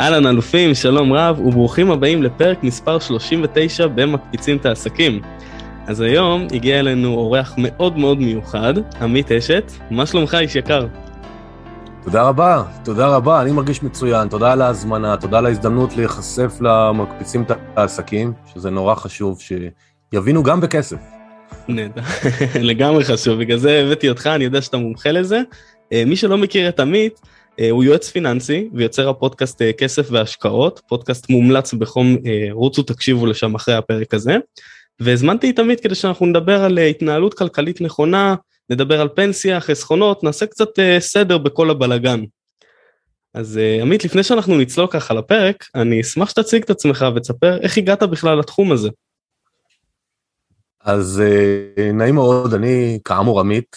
אהלן אלופים, שלום רב, וברוכים הבאים לפרק מספר 39 במקפיצים את העסקים. אז היום הגיע אלינו אורח מאוד מאוד מיוחד, עמית אשת, מה שלומך איש יקר? תודה רבה, תודה רבה, אני מרגיש מצוין, תודה על ההזמנה, תודה על ההזדמנות להיחשף למקפיצים את העסקים, שזה נורא חשוב שיבינו גם בכסף. נהדר, לגמרי חשוב, בגלל זה הבאתי אותך, אני יודע שאתה מומחה לזה. אה, מי שלא מכיר את עמית, הוא יועץ פיננסי ויוצר הפודקאסט אה, כסף והשקעות, פודקאסט מומלץ בחום, רוצו תקשיבו לשם אחרי הפרק הזה. והזמנתי את עמית כדי שאנחנו נדבר על התנהלות כלכלית נכונה, נדבר על פנסיה, חסכונות, נעשה קצת סדר בכל הבלגן. אז עמית, לפני שאנחנו נצלול ככה לפרק, אני אשמח שתציג את עצמך ותספר איך הגעת בכלל לתחום הזה. אז נעים מאוד, אני כאמור עמית,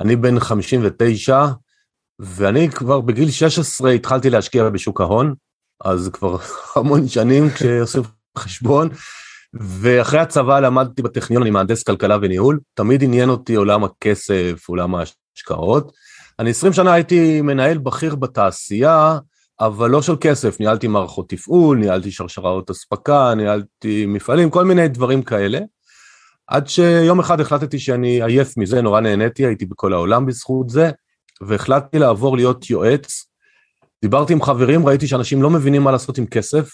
אני בן 59, ואני כבר בגיל 16 התחלתי להשקיע בשוק ההון, אז כבר המון שנים כשעושים חשבון, ואחרי הצבא למדתי בטכניון, אני מהנדס כלכלה וניהול, תמיד עניין אותי עולם הכסף, עולם ההשקעות. אני 20 שנה הייתי מנהל בכיר בתעשייה, אבל לא של כסף, ניהלתי מערכות תפעול, ניהלתי שרשראות אספקה, ניהלתי מפעלים, כל מיני דברים כאלה. עד שיום אחד החלטתי שאני עייף מזה, נורא נהניתי, הייתי בכל העולם בזכות זה, והחלטתי לעבור להיות יועץ. דיברתי עם חברים, ראיתי שאנשים לא מבינים מה לעשות עם כסף,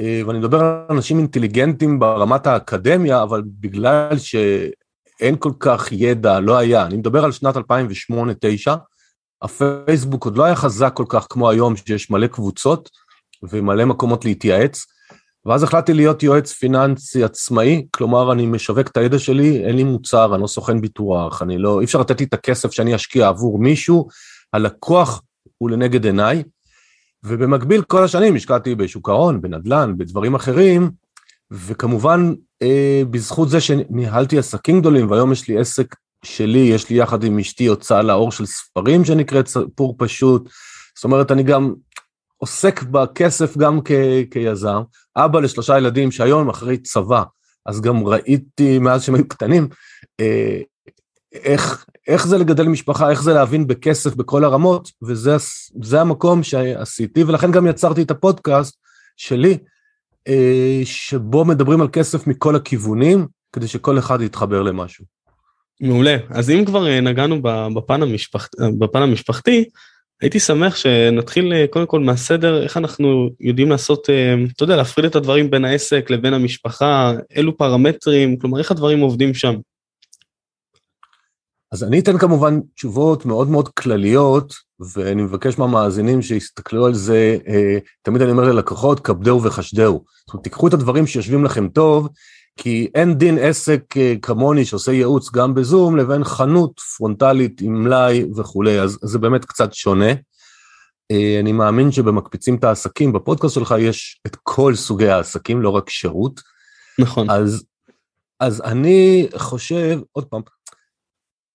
אה, ואני מדבר על אנשים אינטליגנטים ברמת האקדמיה, אבל בגלל שאין כל כך ידע, לא היה. אני מדבר על שנת 2008-2009, הפייסבוק עוד לא היה חזק כל כך כמו היום, שיש מלא קבוצות ומלא מקומות להתייעץ. ואז החלטתי להיות יועץ פיננסי עצמאי, כלומר אני משווק את הידע שלי, אין לי מוצר, אני לא סוכן ביטוח, אני לא, אי אפשר לתת לי את הכסף שאני אשקיע עבור מישהו, הלקוח הוא לנגד עיניי, ובמקביל כל השנים השקעתי בשוק ההון, בנדל"ן, בדברים אחרים, וכמובן אה, בזכות זה שניהלתי עסקים גדולים, והיום יש לי עסק שלי, יש לי יחד עם אשתי הוצאה לאור של ספרים שנקראת סיפור פשוט, זאת אומרת אני גם עוסק בכסף גם כ- כיזם, אבא לשלושה ילדים שהיום אחרי צבא, אז גם ראיתי מאז שהם היו קטנים, אה, איך, איך זה לגדל משפחה, איך זה להבין בכסף בכל הרמות, וזה המקום שעשיתי, ולכן גם יצרתי את הפודקאסט שלי, אה, שבו מדברים על כסף מכל הכיוונים, כדי שכל אחד יתחבר למשהו. מעולה. אז אם כבר אה, נגענו בפן, המשפח... בפן המשפחתי, הייתי שמח שנתחיל אה, קודם כל מהסדר, איך אנחנו יודעים לעשות, אה, אתה יודע, להפריד את הדברים בין העסק לבין המשפחה, אילו פרמטרים, כלומר איך הדברים עובדים שם. אז אני אתן כמובן תשובות מאוד מאוד כלליות, ואני מבקש מהמאזינים שיסתכלו על זה, אה, תמיד אני אומר ללקוחות, כבדהו וחשדהו. זאת אומרת, תיקחו את הדברים שיושבים לכם טוב, כי אין דין עסק אה, כמוני שעושה ייעוץ גם בזום, לבין חנות פרונטלית עם מלאי וכולי, אז זה באמת קצת שונה. אה, אני מאמין שבמקפיצים את העסקים, בפודקאסט שלך יש את כל סוגי העסקים, לא רק שירות. נכון. אז, אז אני חושב, עוד פעם,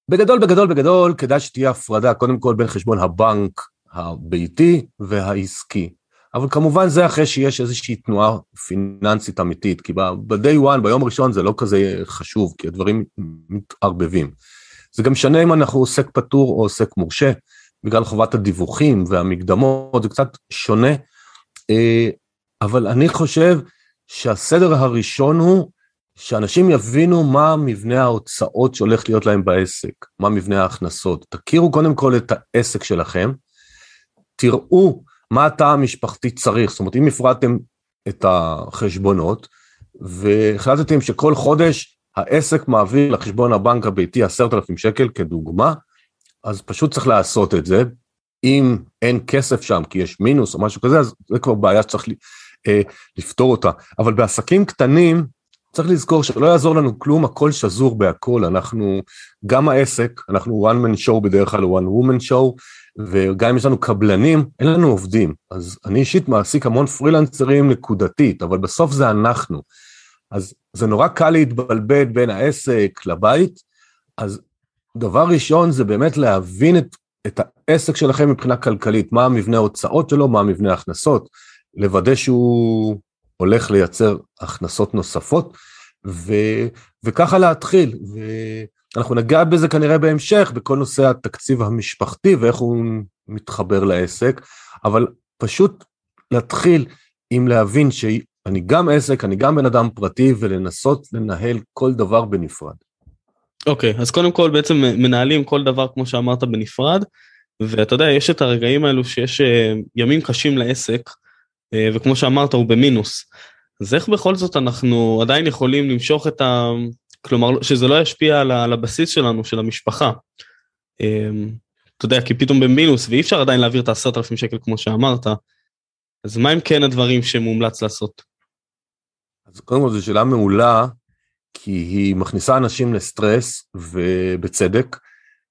בגדול, בגדול, בגדול, כדאי שתהיה הפרדה קודם כל בין חשבון הבנק הביתי והעסקי. אבל כמובן זה אחרי שיש איזושהי תנועה פיננסית אמיתית, כי ב-day one, ביום הראשון זה לא כזה חשוב, כי הדברים מתערבבים. זה גם שונה אם אנחנו עוסק פטור או עוסק מורשה, בגלל חובת הדיווחים והמקדמות, זה קצת שונה, אה, אבל אני חושב שהסדר הראשון הוא שאנשים יבינו מה מבנה ההוצאות שהולך להיות להם בעסק, מה מבנה ההכנסות. תכירו קודם כל את העסק שלכם, תראו מה התא המשפחתי צריך, זאת אומרת אם הפרדתם את החשבונות והחלטתם שכל חודש העסק מעביר לחשבון הבנק הביתי עשרת אלפים שקל כדוגמה, אז פשוט צריך לעשות את זה. אם אין כסף שם כי יש מינוס או משהו כזה, אז זה כבר בעיה שצריך אה, לפתור אותה. אבל בעסקים קטנים, צריך לזכור שלא יעזור לנו כלום, הכל שזור בהכל, אנחנו, גם העסק, אנחנו one man show בדרך כלל, one woman show, וגם אם יש לנו קבלנים, אין לנו עובדים. אז אני אישית מעסיק המון פרילנסרים נקודתית, אבל בסוף זה אנחנו. אז זה נורא קל להתבלבל בין העסק לבית, אז דבר ראשון זה באמת להבין את, את העסק שלכם מבחינה כלכלית, מה המבנה ההוצאות שלו, מה המבנה ההכנסות, לוודא שהוא הולך לייצר הכנסות נוספות, ו, וככה להתחיל. ו... אנחנו נגע בזה כנראה בהמשך, בכל נושא התקציב המשפחתי ואיך הוא מתחבר לעסק, אבל פשוט להתחיל עם להבין שאני גם עסק, אני גם בן אדם פרטי, ולנסות לנהל כל דבר בנפרד. אוקיי, okay, אז קודם כל בעצם מנהלים כל דבר כמו שאמרת בנפרד, ואתה יודע, יש את הרגעים האלו שיש אה, ימים קשים לעסק, וכמו שאמרת, הוא במינוס. אז איך בכל זאת אנחנו עדיין יכולים למשוך את ה... כלומר, שזה לא ישפיע על הבסיס שלנו, של המשפחה. אה, אתה יודע, כי פתאום במינוס, ואי אפשר עדיין להעביר את העשרת אלפים שקל כמו שאמרת, אז מה הם כן הדברים שמומלץ לעשות? אז קודם כל זו שאלה מעולה, כי היא מכניסה אנשים לסטרס, ובצדק,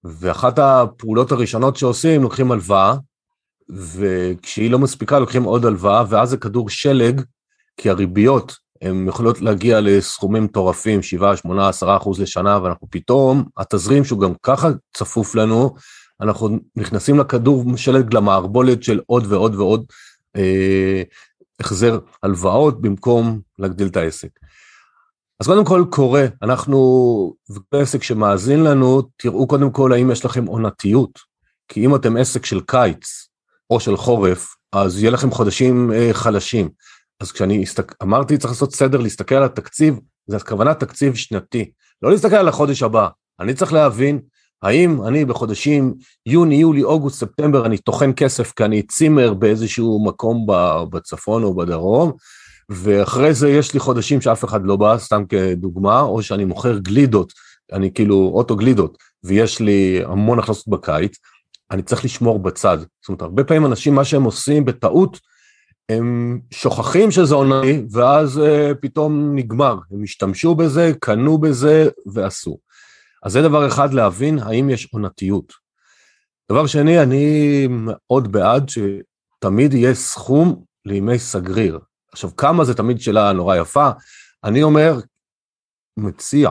ואחת הפעולות הראשונות שעושים, לוקחים הלוואה, וכשהיא לא מספיקה לוקחים עוד הלוואה, ואז זה כדור שלג, כי הריביות הן יכולות להגיע לסכומים מטורפים, 7, 8, 10 אחוז לשנה, ואנחנו פתאום, התזרים שהוא גם ככה צפוף לנו, אנחנו נכנסים לכדור שלג למערבולת של עוד ועוד ועוד אה, החזר הלוואות במקום להגדיל את העסק. אז קודם כל קורה, אנחנו, ועסק שמאזין לנו, תראו קודם כל האם יש לכם עונתיות, כי אם אתם עסק של קיץ או של חורף, אז יהיה לכם חודשים אה, חלשים. אז כשאני הסתק... אמרתי צריך לעשות סדר, להסתכל על התקציב, זה הכוונה תקציב שנתי, לא להסתכל על החודש הבא, אני צריך להבין האם אני בחודשים יוני, יולי, אוגוסט, ספטמבר, אני טוחן כסף כי אני צימר באיזשהו מקום בצפון או בדרום, ואחרי זה יש לי חודשים שאף אחד לא בא, סתם כדוגמה, או שאני מוכר גלידות, אני כאילו אוטו גלידות, ויש לי המון הכנסות בקיץ, אני צריך לשמור בצד. זאת אומרת, הרבה פעמים אנשים, מה שהם עושים בטעות, הם שוכחים שזה עונתי, ואז uh, פתאום נגמר. הם השתמשו בזה, קנו בזה ועשו. אז זה דבר אחד, להבין האם יש עונתיות. דבר שני, אני מאוד בעד שתמיד יהיה סכום לימי סגריר. עכשיו, כמה זה תמיד שאלה נורא יפה. אני אומר, מציע,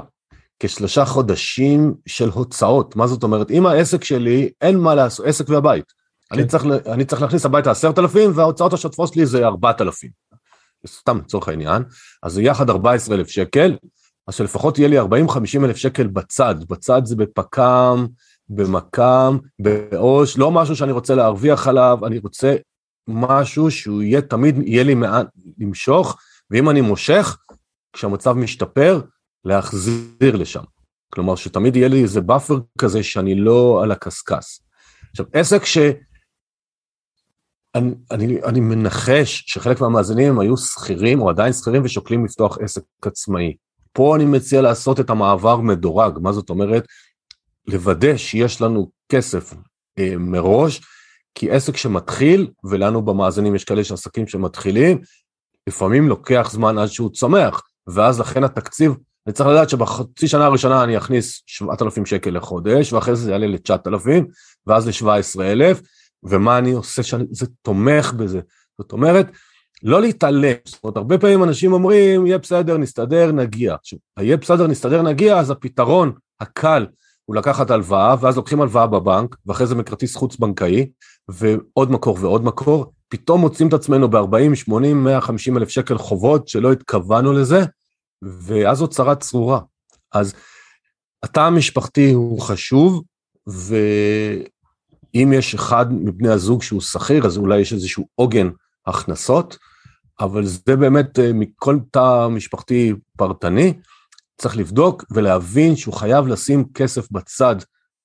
כשלושה חודשים של הוצאות. מה זאת אומרת? אם העסק שלי, אין מה לעשות, עסק והבית. כן. אני, צריך, אני צריך להכניס הביתה עשרת אלפים, וההוצאות השוטפות שלי זה ארבעת אלפים. סתם לצורך העניין. אז זה יחד ארבע עשרה אלף שקל, אז שלפחות יהיה לי 40-50 אלף שקל בצד. בצד זה בפק"ם, במק"ם, בעו"ש, לא משהו שאני רוצה להרוויח עליו, אני רוצה משהו שהוא יהיה, תמיד יהיה לי מעט למשוך, ואם אני מושך, כשהמצב משתפר, להחזיר לשם. כלומר, שתמיד יהיה לי איזה buffer כזה שאני לא על הקשקש. עכשיו, עסק ש... אני, אני, אני מנחש שחלק מהמאזינים היו שכירים או עדיין שכירים ושוקלים לפתוח עסק עצמאי. פה אני מציע לעשות את המעבר מדורג, מה זאת אומרת? לוודא שיש לנו כסף אה, מראש, כי עסק שמתחיל, ולנו במאזינים יש כאלה שעסקים שמתחילים, לפעמים לוקח זמן עד שהוא צומח, ואז לכן התקציב, אני צריך לדעת שבחצי שנה הראשונה אני אכניס 7,000 שקל לחודש, ואחרי זה זה יעלה ל-9,000, ואז ל-17,000, ומה אני עושה שזה תומך בזה. זאת אומרת, לא להתעלם, זאת אומרת, הרבה פעמים אנשים אומרים, יהיה בסדר, נסתדר, נגיע. עכשיו, יהיה בסדר, נסתדר, נגיע, אז הפתרון הקל הוא לקחת הלוואה, ואז לוקחים הלוואה בבנק, ואחרי זה מכרטיס חוץ בנקאי, ועוד מקור ועוד מקור, פתאום מוצאים את עצמנו ב-40, 80, 150 אלף שקל חובות שלא התכוונו לזה, ואז זו צרה צרורה. אז התא המשפחתי הוא חשוב, ואם יש אחד מבני הזוג שהוא שכיר, אז אולי יש איזשהו עוגן הכנסות, אבל זה באמת אה, מכל תא משפחתי פרטני, צריך לבדוק ולהבין שהוא חייב לשים כסף בצד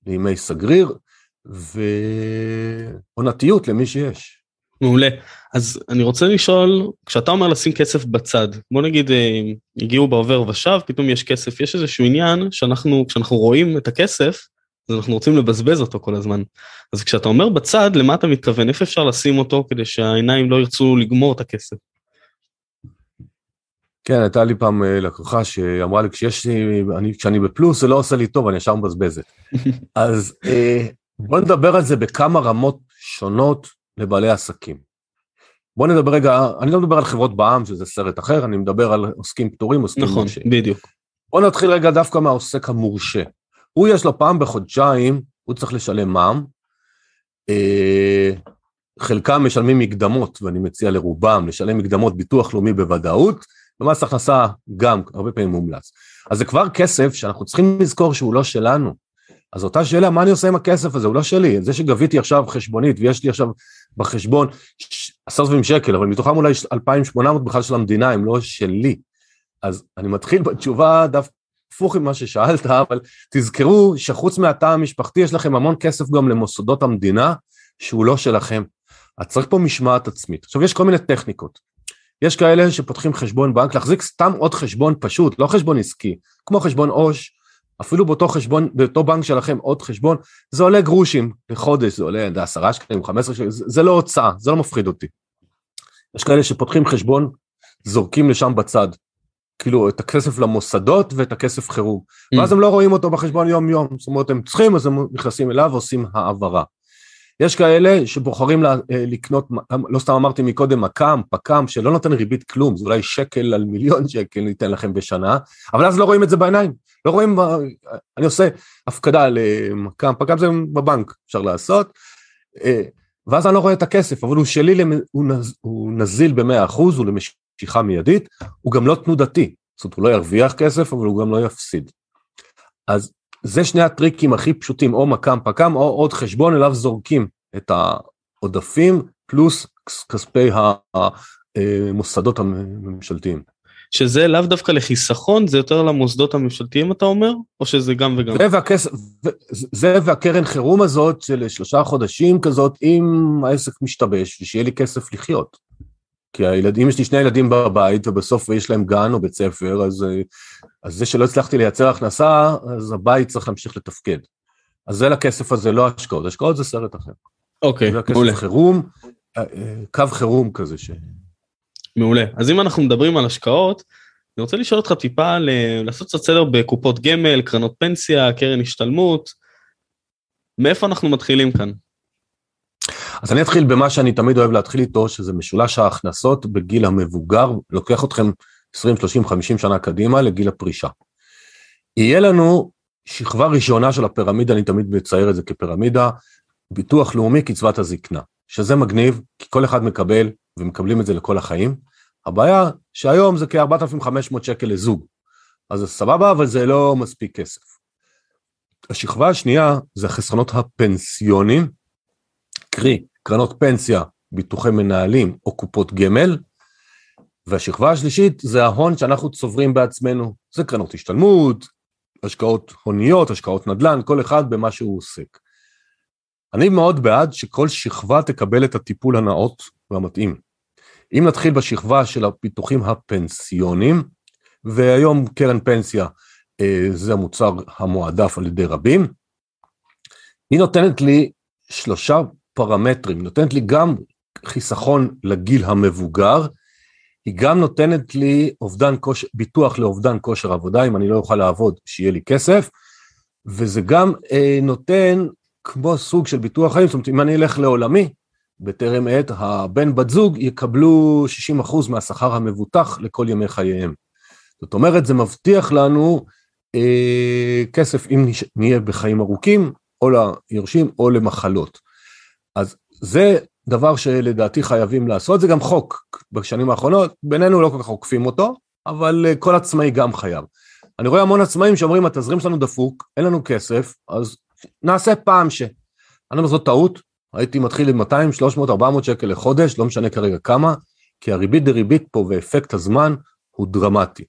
לימי סגריר, ועונתיות למי שיש. מעולה. אז אני רוצה לשאול, כשאתה אומר לשים כסף בצד, בוא נגיד אה, הגיעו בעובר ושב, פתאום יש כסף, יש איזשהו עניין שאנחנו, כשאנחנו רואים את הכסף, אז אנחנו רוצים לבזבז אותו כל הזמן. אז כשאתה אומר בצד, למה אתה מתכוון? איפה אפשר לשים אותו כדי שהעיניים לא ירצו לגמור את הכסף? כן, הייתה לי פעם אה, לקוחה שאמרה לי, כשיש לי, אני, כשאני בפלוס זה לא עושה לי טוב, אני ישר מבזבזת. אז אה, בוא נדבר על זה בכמה רמות שונות לבעלי עסקים. בוא נדבר רגע, אני לא מדבר על חברות בע"מ, שזה סרט אחר, אני מדבר על עוסקים פטורים, עוסקים נכון, מורשים. נכון, בדיוק. בוא נתחיל רגע דווקא מהעוסק המורשה. הוא יש לו פעם בחודשיים, הוא צריך לשלם מע"מ, אה, חלקם משלמים מקדמות, ואני מציע לרובם לשלם מקדמות ביטוח לאומי בוודאות, ומס הכנסה גם הרבה פעמים מומלץ. אז זה כבר כסף שאנחנו צריכים לזכור שהוא לא שלנו. אז אותה שאלה, מה אני עושה עם הכסף הזה? הוא לא שלי. זה שגביתי עכשיו חשבונית ויש לי עכשיו בחשבון עשרת אלפים שקל, אבל מתוכם אולי 2,800 בכלל של המדינה, הם לא שלי. אז אני מתחיל בתשובה דווקא הפוך ממה ששאלת, אבל תזכרו שחוץ מהתא המשפחתי יש לכם המון כסף גם למוסדות המדינה שהוא לא שלכם. אז צריך פה משמעת עצמית. עכשיו יש כל מיני טכניקות. יש כאלה שפותחים חשבון בנק, להחזיק סתם עוד חשבון פשוט, לא חשבון עסקי, כמו חשבון עו"ש, אפילו באותו חשבון, באותו בנק שלכם עוד חשבון, זה עולה גרושים לחודש, זה עולה עשרה שקלים, חמש עשרה שקלים, זה לא הוצאה, זה לא מפחיד אותי. יש כאלה שפותחים חשבון, זורקים לשם בצד, כאילו את הכסף למוסדות ואת הכסף חירום, mm. ואז הם לא רואים אותו בחשבון יום יום, זאת אומרת הם צריכים אז הם נכנסים אליו ועושים העברה. יש כאלה שבוחרים אה, לקנות, לא סתם אמרתי מקודם, מקם, פקם, שלא נותן ריבית כלום, זה אולי שקל על מיליון שקל ניתן לכם בשנה, אבל אז לא רואים את זה בעיניים. לא רואים, אני עושה הפקדה למקם, פקם זה בבנק, אפשר לעשות, אה, ואז אני לא רואה את הכסף, אבל הוא שלי, הוא, נז, הוא נזיל ב-100%, הוא למשיכה מיידית, הוא גם לא תנודתי, זאת אומרת הוא לא ירוויח כסף, אבל הוא גם לא יפסיד. אז זה שני הטריקים הכי פשוטים, או מקם פקם, או עוד חשבון אליו זורקים את העודפים, פלוס כספי המוסדות הממשלתיים. שזה לאו דווקא לחיסכון, זה יותר למוסדות הממשלתיים אתה אומר, או שזה גם וגם? זה, והכס... זה והקרן חירום הזאת של שלושה חודשים כזאת, אם העסק משתבש, ושיהיה לי כסף לחיות. כי הילדים, יש לי שני ילדים בבית, ובסוף יש להם גן או בית ספר, אז, אז זה שלא הצלחתי לייצר הכנסה, אז הבית צריך להמשיך לתפקד. אז זה לכסף הזה, לא השקעות, השקעות זה סרט אחר. אוקיי, מעולה. זה הכסף חירום, אה, אה, קו חירום כזה ש... מעולה. אז אם אנחנו מדברים על השקעות, אני רוצה לשאול אותך טיפה ל- לעשות קצת סדר בקופות גמל, קרנות פנסיה, קרן השתלמות. מאיפה אנחנו מתחילים כאן? אז אני אתחיל במה שאני תמיד אוהב להתחיל איתו, שזה משולש ההכנסות בגיל המבוגר, לוקח אתכם 20, 30, 50 שנה קדימה לגיל הפרישה. יהיה לנו שכבה ראשונה של הפירמידה, אני תמיד מצייר את זה כפירמידה, ביטוח לאומי, קצבת הזקנה, שזה מגניב, כי כל אחד מקבל, ומקבלים את זה לכל החיים. הבעיה שהיום זה כ-4,500 שקל לזוג, אז זה סבבה, אבל זה לא מספיק כסף. השכבה השנייה זה החסכונות הפנסיונים, קרי קרנות פנסיה, ביטוחי מנהלים או קופות גמל, והשכבה השלישית זה ההון שאנחנו צוברים בעצמנו, זה קרנות השתלמות, השקעות הוניות, השקעות נדל"ן, כל אחד במה שהוא עוסק. אני מאוד בעד שכל שכבה תקבל את הטיפול הנאות והמתאים. אם נתחיל בשכבה של הפיתוחים הפנסיונים, והיום קרן פנסיה אה, זה המוצר המועדף על ידי רבים, היא נותנת לי שלושה פרמטרים, נותנת לי גם חיסכון לגיל המבוגר, היא גם נותנת לי אובדן כושר, ביטוח לאובדן כושר עבודה, אם אני לא אוכל לעבוד, שיהיה לי כסף, וזה גם אה, נותן כמו סוג של ביטוח חיים, זאת אומרת, אם אני אלך לעולמי, בטרם עת, הבן בת זוג יקבלו 60% מהשכר המבוטח לכל ימי חייהם. זאת אומרת, זה מבטיח לנו אה, כסף אם נהיה בחיים ארוכים, או ליורשים או למחלות. אז זה דבר שלדעתי חייבים לעשות, זה גם חוק בשנים האחרונות, בינינו לא כל כך עוקפים אותו, אבל אה, כל עצמאי גם חייב. אני רואה המון עצמאים שאומרים, התזרים שלנו דפוק, אין לנו כסף, אז נעשה פעם ש... אני אומר, זאת טעות, הייתי מתחיל עם 200, 300, 400 שקל לחודש, לא משנה כרגע כמה, כי הריבית דריבית פה ואפקט הזמן הוא דרמטי.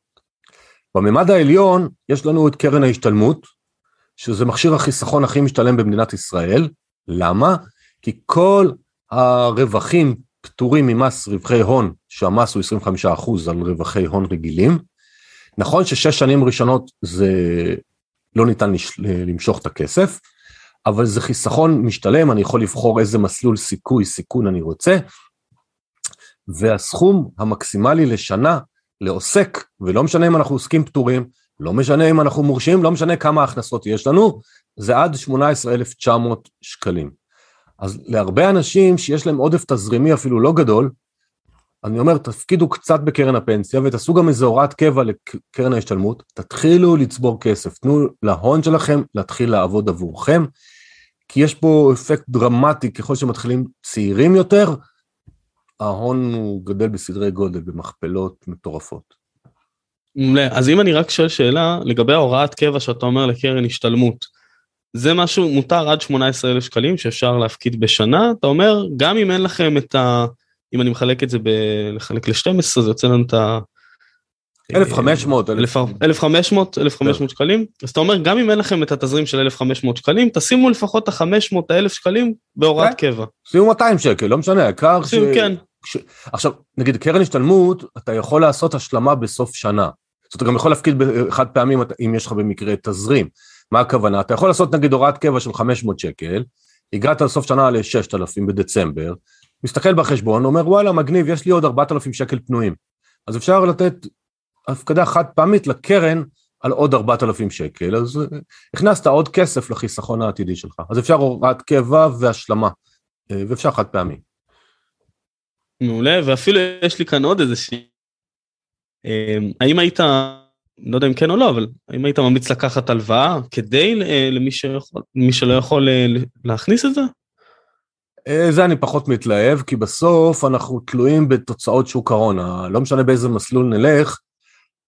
בממד העליון יש לנו את קרן ההשתלמות, שזה מכשיר החיסכון הכי משתלם במדינת ישראל. למה? כי כל הרווחים פטורים ממס רווחי הון, שהמס הוא 25% על רווחי הון רגילים. נכון ששש שנים ראשונות זה לא ניתן למשוך את הכסף, אבל זה חיסכון משתלם, אני יכול לבחור איזה מסלול סיכוי, סיכון אני רוצה, והסכום המקסימלי לשנה לעוסק, ולא משנה אם אנחנו עוסקים פטורים, לא משנה אם אנחנו מורשים, לא משנה כמה הכנסות יש לנו, זה עד 18,900 שקלים. אז להרבה אנשים שיש להם עודף תזרימי אפילו לא גדול, אני אומר, תפקידו קצת בקרן הפנסיה ותעשו גם איזה הוראת קבע לקרן ההשתלמות, תתחילו לצבור כסף, תנו להון שלכם להתחיל לעבוד עבורכם, כי יש פה אפקט דרמטי. ככל שמתחילים צעירים יותר, ההון הוא גדל בסדרי גודל, במכפלות מטורפות. אז אם אני רק שואל שאלה לגבי ההוראת קבע שאתה אומר לקרן השתלמות, זה משהו מותר עד 18,000 שקלים שאפשר להפקיד בשנה, אתה אומר גם אם אין לכם את אם אני מחלק את זה ב... לחלק ל-12 זה יוצא לנו את ה... 1,500. 1,500, 1,500 שקלים. אז אתה אומר, גם אם אין לכם את התזרים של 1,500 שקלים, תשימו לפחות את ה-500, ה-1,000 שקלים בהוראת כן. קבע. שימו 200 שקל, לא משנה, העיקר ש... כן. עכשיו, נגיד קרן השתלמות, אתה יכול לעשות השלמה בסוף שנה. זאת אומרת, אתה גם יכול להפקיד חד פעמים אם יש לך במקרה תזרים. מה הכוונה? אתה יכול לעשות נגיד הוראת קבע של 500 שקל, הגעת לסוף שנה ל-6,000 בדצמבר, מסתכל בחשבון, אומר וואלה מגניב, יש לי עוד 4,000 שקל פנויים. אז אפשר לתת הפקדה חד פעמית לקרן על עוד 4,000 שקל, אז אה, הכנסת עוד כסף לחיסכון העתידי שלך. אז אפשר הוראת קבע והשלמה, אה, ואפשר חד פעמי. מעולה, ואפילו יש לי כאן עוד איזושהי... אה, האם היית, לא יודע אם כן או לא, אבל האם היית ממליץ לקחת הלוואה כדי למי שיכול, שלא יכול להכניס את זה? זה אני פחות מתלהב, כי בסוף אנחנו תלויים בתוצאות שוק ההון. לא משנה באיזה מסלול נלך,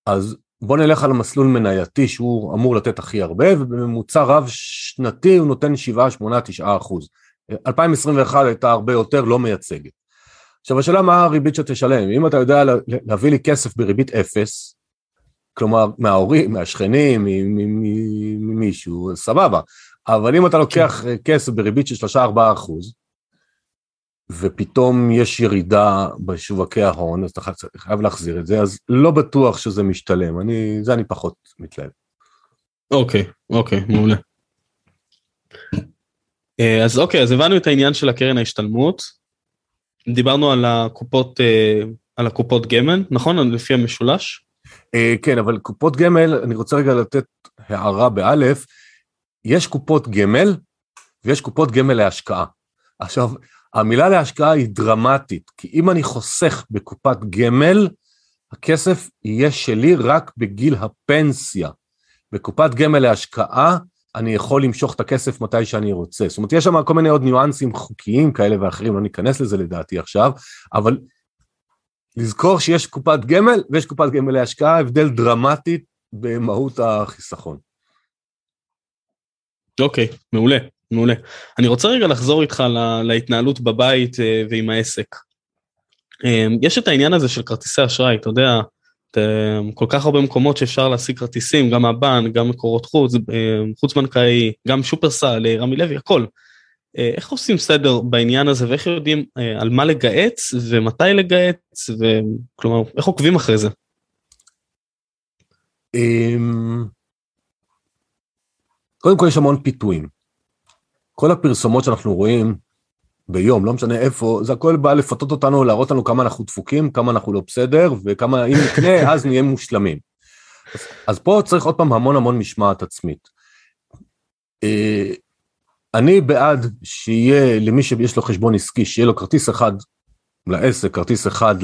אז בוא נלך על המסלול מנייתי שהוא אמור לתת הכי הרבה, ובממוצע רב שנתי הוא נותן 7, 8, 9 אחוז. 2021 הייתה הרבה יותר לא מייצגת. עכשיו השאלה מה הריבית שתשלם, אם אתה יודע להביא לי כסף בריבית אפס, כלומר מההורים, מהשכנים, ממישהו, סבבה, אבל אם אתה לוקח כן. כסף בריבית של 3-4 אחוז, ופתאום יש ירידה בשווקי ההון, אז אתה חייב להחזיר את זה, אז לא בטוח שזה משתלם, אני, זה אני פחות מתלהב. אוקיי, אוקיי, מעולה. אה, אז אוקיי, אז הבנו את העניין של הקרן ההשתלמות. דיברנו על הקופות, אה, על הקופות גמל, נכון? לפי המשולש? אה, כן, אבל קופות גמל, אני רוצה רגע לתת הערה באלף, יש קופות גמל ויש קופות גמל להשקעה. עכשיו, המילה להשקעה היא דרמטית, כי אם אני חוסך בקופת גמל, הכסף יהיה שלי רק בגיל הפנסיה. בקופת גמל להשקעה, אני יכול למשוך את הכסף מתי שאני רוצה. זאת אומרת, יש שם כל מיני עוד ניואנסים חוקיים כאלה ואחרים, לא ניכנס לזה לדעתי עכשיו, אבל לזכור שיש קופת גמל ויש קופת גמל להשקעה, הבדל דרמטי במהות החיסכון. אוקיי, okay, מעולה. מעולה. אני רוצה רגע לחזור איתך להתנהלות בבית אה, ועם העסק. אה, יש את העניין הזה של כרטיסי אשראי, אתה יודע, כל כך הרבה מקומות שאפשר להשיג כרטיסים, גם מהבנק, גם מקורות חוץ, אה, חוץ בנקאי, גם שופרסל, רמי לוי, הכל. איך עושים סדר בעניין הזה ואיך יודעים על מה לגהץ ומתי לגהץ, וכלומר, איך עוקבים אחרי זה? אמ, קודם כל יש המון פיתויים. כל הפרסומות שאנחנו רואים ביום, לא משנה איפה, זה הכל בא לפתות אותנו, להראות לנו כמה אנחנו דפוקים, כמה אנחנו לא בסדר, וכמה אם נקנה, אז נהיה מושלמים. אז, אז פה צריך עוד פעם המון המון משמעת עצמית. אה, אני בעד שיהיה למי שיש לו חשבון עסקי, שיהיה לו כרטיס אחד לעסק, כרטיס אחד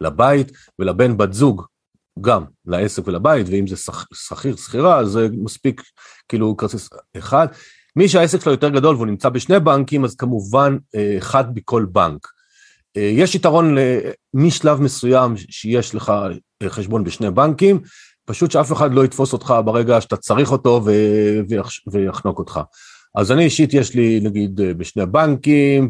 לבית, ולבן בת זוג גם לעסק ולבית, ואם זה שכיר, שכירה, זה מספיק כאילו כרטיס אחד. מי שהעסק שלו יותר גדול והוא נמצא בשני בנקים, אז כמובן אה, אחד בכל בנק. אה, יש יתרון משלב מסוים שיש לך אה, חשבון בשני בנקים, פשוט שאף אחד לא יתפוס אותך ברגע שאתה צריך אותו ויחנוק אותך. אז אני אישית יש לי נגיד בשני בנקים,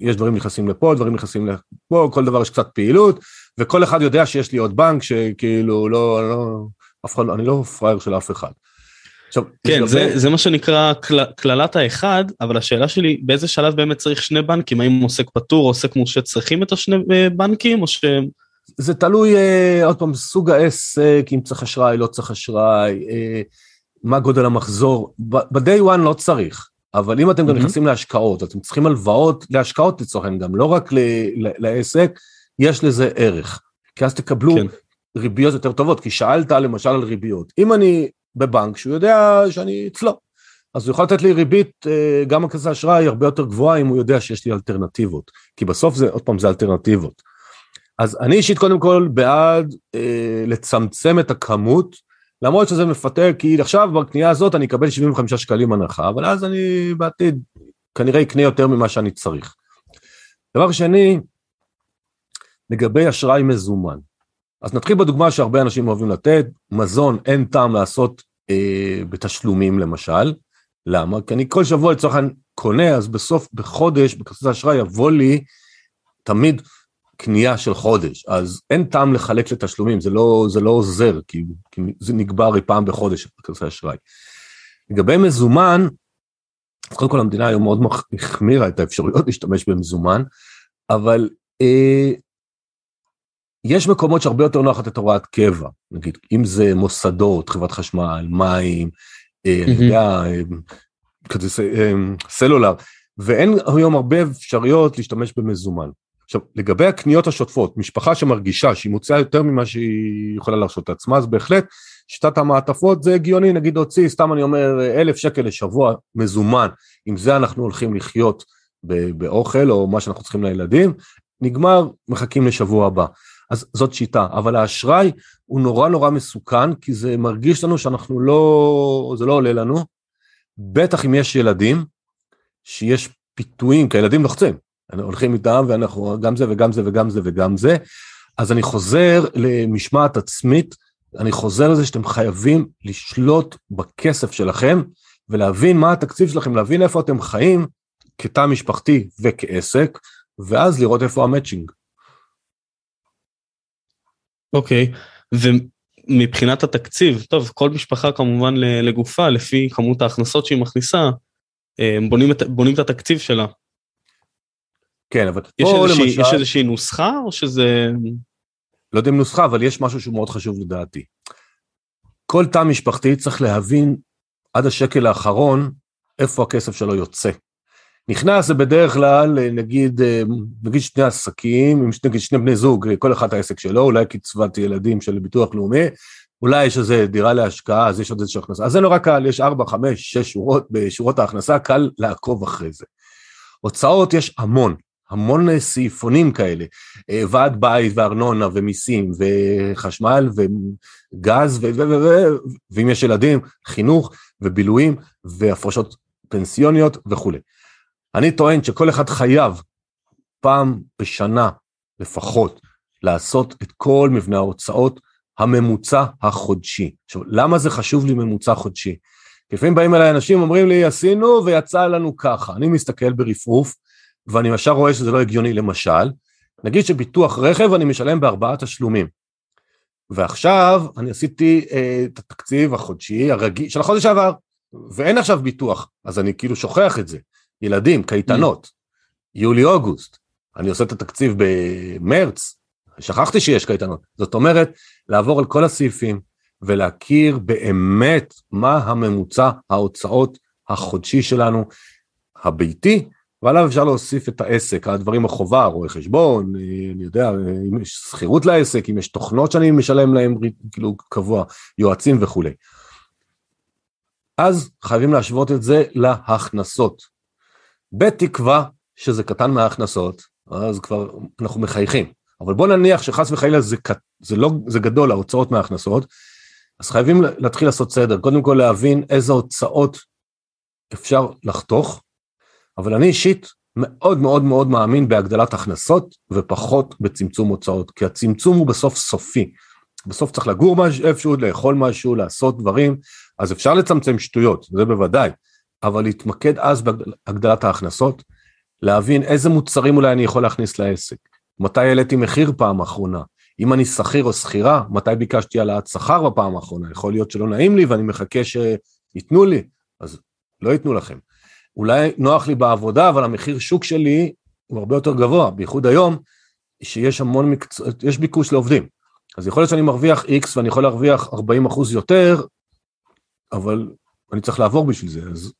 ויש דברים נכנסים לפה, דברים נכנסים לפה, כל דבר יש קצת פעילות, וכל אחד יודע שיש לי עוד בנק שכאילו לא, לא, אף אחד, אני לא פראייר של אף אחד. עכשיו, כן, זה, זה מה שנקרא קללת האחד, אבל השאלה שלי, באיזה שלב באמת צריך שני בנקים? האם עוסק פטור או עוסק מורשה צריכים את השני אה, בנקים, או ש... זה תלוי, אה, עוד פעם, סוג העסק, אם צריך אשראי, לא צריך אשראי, אה, מה גודל המחזור. ב-day one לא צריך, אבל אם אתם גם נכנסים להשקעות, אתם צריכים הלוואות להשקעות לצורך העניין, גם לא רק לעסק, יש לזה ערך. כי אז תקבלו כן. ריביות יותר טובות, כי שאלת למשל על ריביות. אם אני בבנק שהוא יודע שאני אצלו. אז הוא יכול לתת לי ריבית, אה, גם כזה אשראי הרבה יותר גבוהה אם הוא יודע שיש לי אלטרנטיבות. כי בסוף זה, עוד פעם, זה אלטרנטיבות. אז אני אישית קודם כל בעד אה, לצמצם את הכמות, למרות שזה מפתה, כי עכשיו בקנייה הזאת אני אקבל 75 שקלים הנחה, אבל אז אני בעתיד כנראה אקנה יותר ממה שאני צריך. דבר שני, לגבי אשראי מזומן. אז נתחיל בדוגמה שהרבה אנשים אוהבים לתת, מזון אין טעם לעשות אה, בתשלומים למשל, למה? כי אני כל שבוע לצורך העניין קונה, אז בסוף, בחודש, בכרטיס האשראי יבוא לי תמיד קנייה של חודש, אז אין טעם לחלק לתשלומים, זה לא, זה לא עוזר, כי, כי זה נגבר פעם בחודש, כרטיסי אשראי. לגבי מזומן, אז קודם כל המדינה היום מאוד החמירה את האפשרויות להשתמש במזומן, אבל אה, יש מקומות שהרבה יותר נוח לתת הוראת קבע, נגיד, אם זה מוסדות, חברת חשמל, מים, אה, אני יודע, אה, כרטיסי אה, סלולר, ואין היום הרבה אפשרויות להשתמש במזומן. עכשיו, לגבי הקניות השוטפות, משפחה שמרגישה שהיא מוציאה יותר ממה שהיא יכולה להרשות לעצמה, אז בהחלט שיטת המעטפות זה הגיוני, נגיד להוציא, סתם אני אומר, אלף שקל לשבוע מזומן, עם זה אנחנו הולכים לחיות באוכל או מה שאנחנו צריכים לילדים, נגמר, מחכים לשבוע הבא. אז זאת שיטה, אבל האשראי הוא נורא נורא מסוכן, כי זה מרגיש לנו שאנחנו לא, זה לא עולה לנו, בטח אם יש ילדים, שיש פיתויים, כי הילדים לוחצים, הולכים איתם ואנחנו גם זה וגם זה וגם זה וגם זה, אז אני חוזר למשמעת עצמית, אני חוזר לזה שאתם חייבים לשלוט בכסף שלכם ולהבין מה התקציב שלכם, להבין איפה אתם חיים כתא משפחתי וכעסק, ואז לראות איפה המצ'ינג. אוקיי, okay. ומבחינת התקציב, טוב, כל משפחה כמובן לגופה, לפי כמות ההכנסות שהיא מכניסה, אה, בונים את, בונים את התקציב שלה. כן, אבל יש פה איזושהי, למשל... יש איזושהי נוסחה או שזה... לא יודע אם נוסחה, אבל יש משהו שהוא מאוד חשוב לדעתי. כל תא משפחתי צריך להבין עד השקל האחרון איפה הכסף שלו יוצא. נכנס זה בדרך כלל, נגיד, אה, נגיד שני עסקים, נגיד שני בני זוג, כל אחד העסק שלו, אולי קצבת ילדים של ביטוח לאומי, אולי יש איזה דירה להשקעה, אז יש עוד איזושהי הכנסה. אז זה נורא קל, יש ארבע, חמש, שש שורות בשורות ההכנסה, קל לעקוב אחרי זה. הוצאות יש המון, המון סעיפונים כאלה, אה, ועד בית וארנונה ומיסים וחשמל וגז, ו- ו- ו- ואם יש ילדים, חינוך ובילויים והפרשות פנסיוניות וכולי. אני טוען שכל אחד חייב פעם בשנה לפחות לעשות את כל מבנה ההוצאות הממוצע החודשי. עכשיו, למה זה חשוב לי ממוצע חודשי? לפעמים באים אליי אנשים, אומרים לי, עשינו ויצא לנו ככה. אני מסתכל ברפרוף, ואני ישר רואה שזה לא הגיוני. למשל, נגיד שביטוח רכב אני משלם בארבעה תשלומים. ועכשיו אני עשיתי אה, את התקציב החודשי הרגיל של החודש שעבר, ואין עכשיו ביטוח, אז אני כאילו שוכח את זה. ילדים, קייטנות, יולי-אוגוסט, אני עושה את התקציב במרץ, שכחתי שיש קייטנות. זאת אומרת, לעבור על כל הסעיפים ולהכיר באמת מה הממוצע ההוצאות החודשי שלנו, הביתי, ועליו אפשר להוסיף את העסק, הדברים החובה, רואה חשבון, אני יודע, אם יש שכירות לעסק, אם יש תוכנות שאני משלם להם כאילו קבוע, יועצים וכולי. אז חייבים להשוות את זה להכנסות. בתקווה שזה קטן מההכנסות, אז כבר אנחנו מחייכים. אבל בוא נניח שחס וחלילה זה, זה, לא, זה גדול, ההוצאות מההכנסות, אז חייבים להתחיל לעשות סדר. קודם כל להבין איזה הוצאות אפשר לחתוך, אבל אני אישית מאוד מאוד מאוד מאמין בהגדלת הכנסות ופחות בצמצום הוצאות, כי הצמצום הוא בסוף סופי. בסוף צריך לגור איפשהו, לאכול משהו, לעשות דברים, אז אפשר לצמצם שטויות, זה בוודאי, אבל להתמקד אז בהגדלת ההכנסות, להבין איזה מוצרים אולי אני יכול להכניס לעסק, מתי העליתי מחיר פעם אחרונה, אם אני שכיר או שכירה, מתי ביקשתי העלאת שכר בפעם האחרונה, יכול להיות שלא נעים לי ואני מחכה שייתנו לי, אז לא ייתנו לכם. אולי נוח לי בעבודה, אבל המחיר שוק שלי הוא הרבה יותר גבוה, בייחוד היום, שיש המון מקצוע, יש ביקוש לעובדים. אז יכול להיות שאני מרוויח X ואני יכול להרוויח 40 אחוז יותר, אבל אני צריך לעבור בשביל זה, אז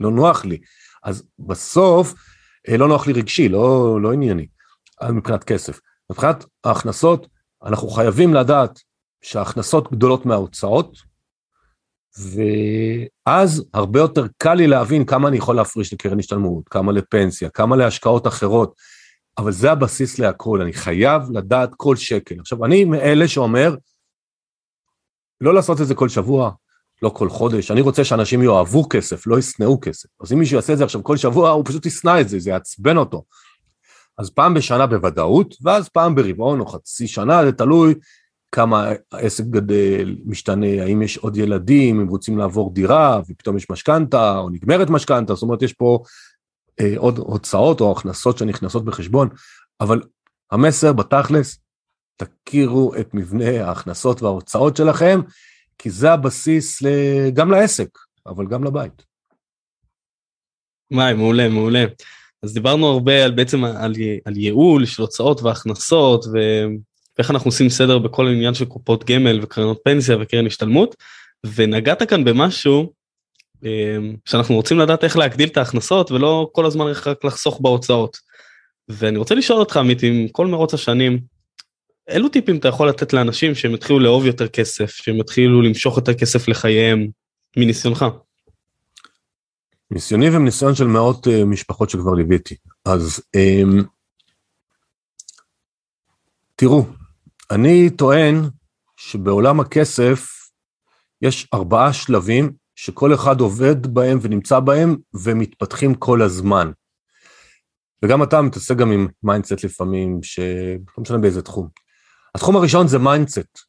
לא נוח לי. אז בסוף, אה, לא נוח לי רגשי, לא, לא ענייני, מבחינת כסף. מבחינת ההכנסות, אנחנו חייבים לדעת שההכנסות גדולות מההוצאות, ואז הרבה יותר קל לי להבין כמה אני יכול להפריש לקרן השתלמות, כמה לפנסיה, כמה להשקעות אחרות, אבל זה הבסיס להכל, אני חייב לדעת כל שקל. עכשיו, אני מאלה שאומר, לא לעשות את זה כל שבוע, לא כל חודש, אני רוצה שאנשים יאהבו כסף, לא ישנאו כסף. אז אם מישהו יעשה את זה עכשיו כל שבוע, הוא פשוט ישנא את זה, זה יעצבן אותו. אז פעם בשנה בוודאות, ואז פעם ברבעון או חצי שנה, זה תלוי כמה העסק גדל, משתנה, האם יש עוד ילדים, אם רוצים לעבור דירה, ופתאום יש משכנתה, או נגמרת משכנתה, זאת אומרת, יש פה אה, עוד הוצאות או הכנסות שנכנסות בחשבון, אבל המסר בתכלס, תכירו את מבנה ההכנסות וההוצאות שלכם, כי זה הבסיס גם לעסק, אבל גם לבית. וואי, מעולה, מעולה. אז דיברנו הרבה על בעצם על, על ייעול של הוצאות והכנסות ואיך אנחנו עושים סדר בכל העניין של קופות גמל וקרנות פנסיה וקרן השתלמות ונגעת כאן במשהו אמ, שאנחנו רוצים לדעת איך להגדיל את ההכנסות ולא כל הזמן רק לחסוך בהוצאות. ואני רוצה לשאול אותך עמית עם כל מרוץ השנים אילו טיפים אתה יכול לתת לאנשים שהם יתחילו לאהוב יותר כסף שהם יתחילו למשוך יותר כסף לחייהם מניסיונך. ניסיוני ומניסיון של מאות uh, משפחות שכבר ליוויתי. אז um, תראו, אני טוען שבעולם הכסף יש ארבעה שלבים שכל אחד עובד בהם ונמצא בהם ומתפתחים כל הזמן. וגם אתה מתעסק גם עם mindset לפעמים, שלא משנה באיזה תחום. התחום הראשון זה mindset.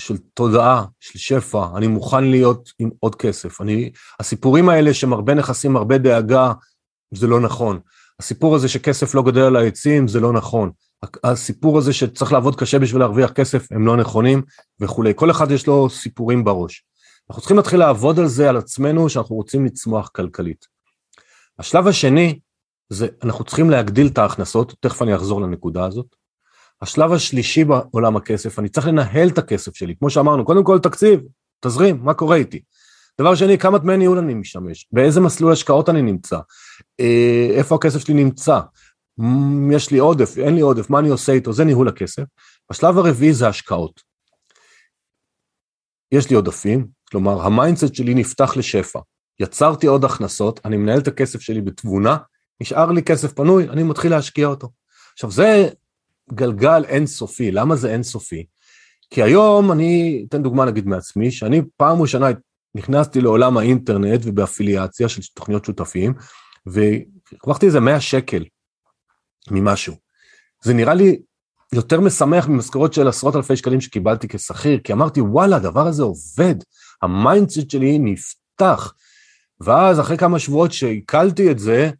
של תודעה, של שפע, אני מוכן להיות עם עוד כסף. אני, הסיפורים האלה שהם הרבה נכסים, הרבה דאגה, זה לא נכון. הסיפור הזה שכסף לא גדל על העצים, זה לא נכון. הסיפור הזה שצריך לעבוד קשה בשביל להרוויח כסף, הם לא נכונים וכולי. כל אחד יש לו סיפורים בראש. אנחנו צריכים להתחיל לעבוד על זה, על עצמנו, שאנחנו רוצים לצמוח כלכלית. השלב השני, זה אנחנו צריכים להגדיל את ההכנסות, תכף אני אחזור לנקודה הזאת. השלב השלישי בעולם הכסף, אני צריך לנהל את הכסף שלי, כמו שאמרנו, קודם כל תקציב, תזרים, מה קורה איתי? דבר שני, כמה דמי ניהול אני משמש, באיזה מסלול השקעות אני נמצא, אה, איפה הכסף שלי נמצא, יש לי עודף, אין לי עודף, מה אני עושה איתו, זה ניהול הכסף. בשלב הרביעי זה השקעות. יש לי עודפים, כלומר ה mindset שלי נפתח לשפע, יצרתי עוד הכנסות, אני מנהל את הכסף שלי בתבונה, נשאר לי כסף פנוי, אני מתחיל להשקיע אותו. עכשיו זה גלגל אינסופי. למה זה אינסופי? כי היום אני אתן דוגמה נגיד מעצמי, שאני פעם ראשונה נכנסתי לעולם האינטרנט ובאפיליאציה של תוכניות שותפים, והרווחתי איזה 100 שקל ממשהו. זה נראה לי יותר משמח ממשכורות של עשרות אלפי שקלים שקיבלתי כשכיר, כי אמרתי, וואלה, הדבר הזה עובד, ה mindset שלי נפתח. ואז אחרי כמה שבועות שעיכלתי את זה,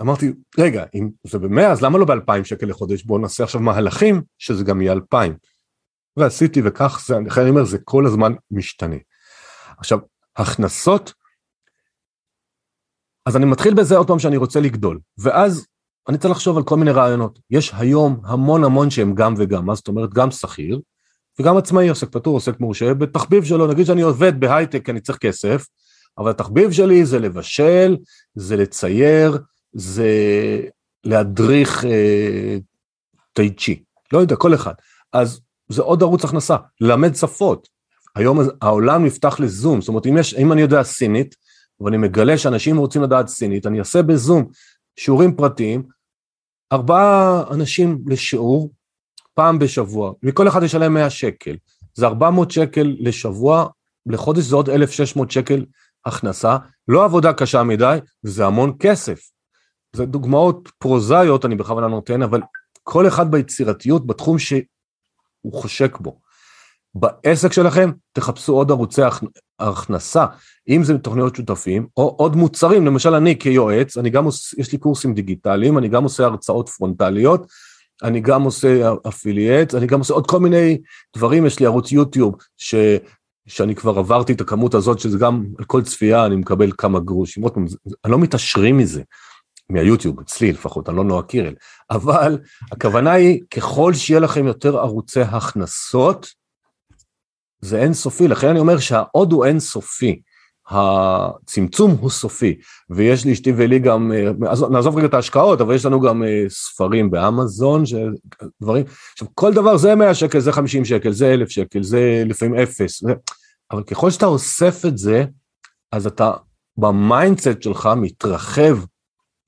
אמרתי, רגע, אם זה במאה, אז למה לא באלפיים שקל לחודש? בואו נעשה עכשיו מהלכים שזה גם יהיה אלפיים. ועשיתי וכך זה, אני אומר, זה כל הזמן משתנה. עכשיו, הכנסות, אז אני מתחיל בזה עוד פעם שאני רוצה לגדול, ואז אני צריך לחשוב על כל מיני רעיונות. יש היום המון המון שהם גם וגם, מה זאת אומרת? גם שכיר, וגם עצמאי, עוסק פטור, עוסק מורשה, בתחביב שלו, נגיד שאני עובד בהייטק, אני צריך כסף, אבל התחביב שלי זה לבשל, זה לצייר, זה להדריך אה, טי צ'י, לא יודע, כל אחד. אז זה עוד ערוץ הכנסה, ללמד שפות. היום העולם נפתח לזום, זאת אומרת, אם, יש, אם אני יודע סינית, ואני מגלה שאנשים רוצים לדעת סינית, אני אעשה בזום שיעורים פרטיים, ארבעה אנשים לשיעור, פעם בשבוע, מכל אחד ישלם 100 שקל, זה 400 שקל לשבוע, לחודש זה עוד 1,600 שקל הכנסה, לא עבודה קשה מדי, וזה המון כסף. זה דוגמאות פרוזאיות, אני בכוונה נותן, אבל כל אחד ביצירתיות בתחום שהוא חושק בו. בעסק שלכם תחפשו עוד ערוצי הכנסה, אם זה תוכניות שותפים, או עוד מוצרים, למשל אני כיועץ, אני גם עושה, יש לי קורסים דיגיטליים, אני גם עושה הרצאות פרונטליות, אני גם עושה אפילייט, אני גם עושה עוד כל מיני דברים, יש לי ערוץ יוטיוב, ש, שאני כבר עברתי את הכמות הזאת, שזה גם על כל צפייה אני מקבל כמה גרושים, אני לא מתעשרים מזה, מהיוטיוב, אצלי לפחות, אני לא נועה קירל, אבל הכוונה היא, ככל שיהיה לכם יותר ערוצי הכנסות, זה אינסופי, לכן אני אומר שהעוד הוא אינסופי, הצמצום הוא סופי, ויש לאשתי ולי גם, נעזוב רגע את ההשקעות, אבל יש לנו גם אה, ספרים באמזון, דברים, עכשיו כל דבר זה 100 שקל, זה 50 שקל, זה 1,000 שקל, זה לפעמים אפס, זה, אבל ככל שאתה אוסף את זה, אז אתה ב mindset שלך מתרחב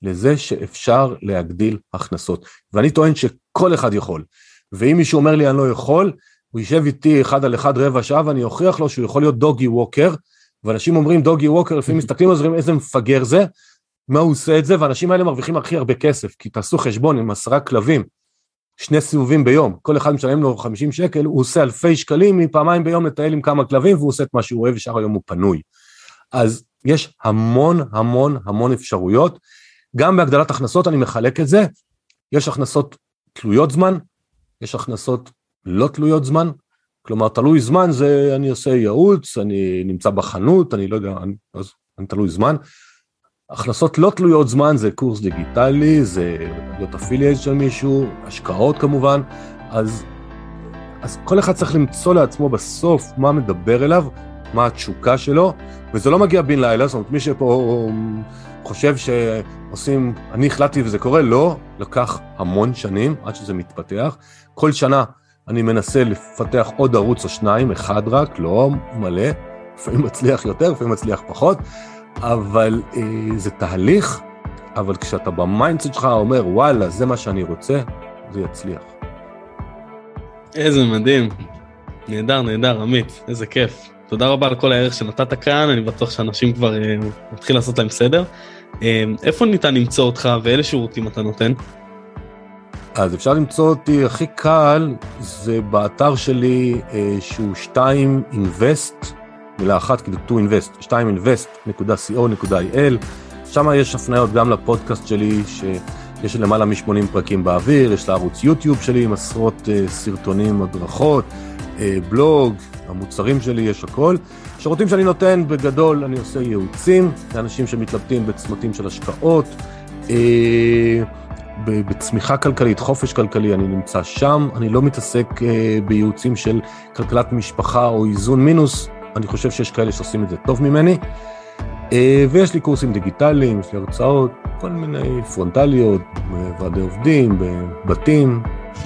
לזה שאפשר להגדיל הכנסות. ואני טוען שכל אחד יכול. ואם מישהו אומר לי אני לא יכול, הוא יישב איתי אחד על אחד רבע שעה ואני אוכיח לו שהוא יכול להיות דוגי ווקר, ואנשים אומרים דוגי ווקר, לפעמים מסתכלים על זה, איזה מפגר זה, מה הוא עושה את זה, והאנשים האלה מרוויחים הכי הרבה כסף, כי תעשו חשבון עם עשרה כלבים, שני סיבובים ביום, כל אחד משלם לו 50 שקל, הוא עושה אלפי שקלים מפעמיים ביום לטייל עם כמה כלבים, והוא עושה את מה שהוא אוהב, ושאר היום הוא פנוי. אז יש המון המון המון אפשרויות. גם בהגדלת הכנסות אני מחלק את זה, יש הכנסות תלויות זמן, יש הכנסות לא תלויות זמן, כלומר תלוי זמן זה אני עושה ייעוץ, אני נמצא בחנות, אני לא יודע, אני, אז אני תלוי זמן. הכנסות לא תלויות זמן זה קורס דיגיטלי, זה להיות אפילייט של מישהו, השקעות כמובן, אז, אז כל אחד צריך למצוא לעצמו בסוף מה מדבר אליו, מה התשוקה שלו, וזה לא מגיע בן לילה, זאת אומרת מי שפה חושב שעושים, אני החלטתי וזה קורה, לא, לקח המון שנים עד שזה מתפתח. כל שנה אני מנסה לפתח עוד ערוץ או שניים, אחד רק, לא מלא, לפעמים מצליח יותר, לפעמים מצליח פחות, אבל אה, זה תהליך, אבל כשאתה ב mindset שלך אומר, וואלה, זה מה שאני רוצה, זה יצליח. איזה מדהים. נהדר, נהדר, עמית, איזה כיף. תודה רבה על כל הערך שנתת כאן, אני בטוח שאנשים כבר אה, מתחיל לעשות להם סדר. אה, איפה ניתן למצוא אותך ואיזה שירותים אתה נותן? אז אפשר למצוא אותי הכי קל, זה באתר שלי אה, שהוא 2 invest, מילה אחת כאילו to invest, 2invest.co.il, שם יש הפניות גם לפודקאסט שלי, שיש למעלה מ-80 פרקים באוויר, יש לערוץ יוטיוב שלי עם עשרות אה, סרטונים, הדרכות, בלוג, המוצרים שלי, יש הכל. שירותים שאני נותן, בגדול אני עושה ייעוצים לאנשים שמתלבטים בצמתים של השקעות. אה, בצמיחה כלכלית, חופש כלכלי, אני נמצא שם, אני לא מתעסק אה, בייעוצים של כלכלת משפחה או איזון מינוס, אני חושב שיש כאלה שעושים את זה טוב ממני. אה, ויש לי קורסים דיגיטליים, יש לי הרצאות, כל מיני פרונטליות, ועדי עובדים, בבתים,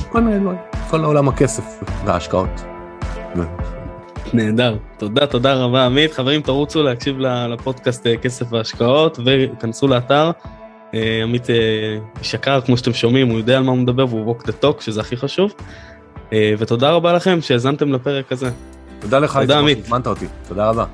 כל מיני דברים, כל עולם הכסף וההשקעות. נהדר, תודה, תודה רבה עמית. חברים, תרוצו להקשיב לפודקאסט אה, כסף והשקעות וכנסו לאתר. אה, עמית אה, שקר, כמו שאתם שומעים, הוא יודע על מה הוא מדבר והוא walk the talk, שזה הכי חשוב. ותודה רבה לכם שהאזנתם לפרק הזה. תודה לך, תודה עמית. אותי, תודה רבה.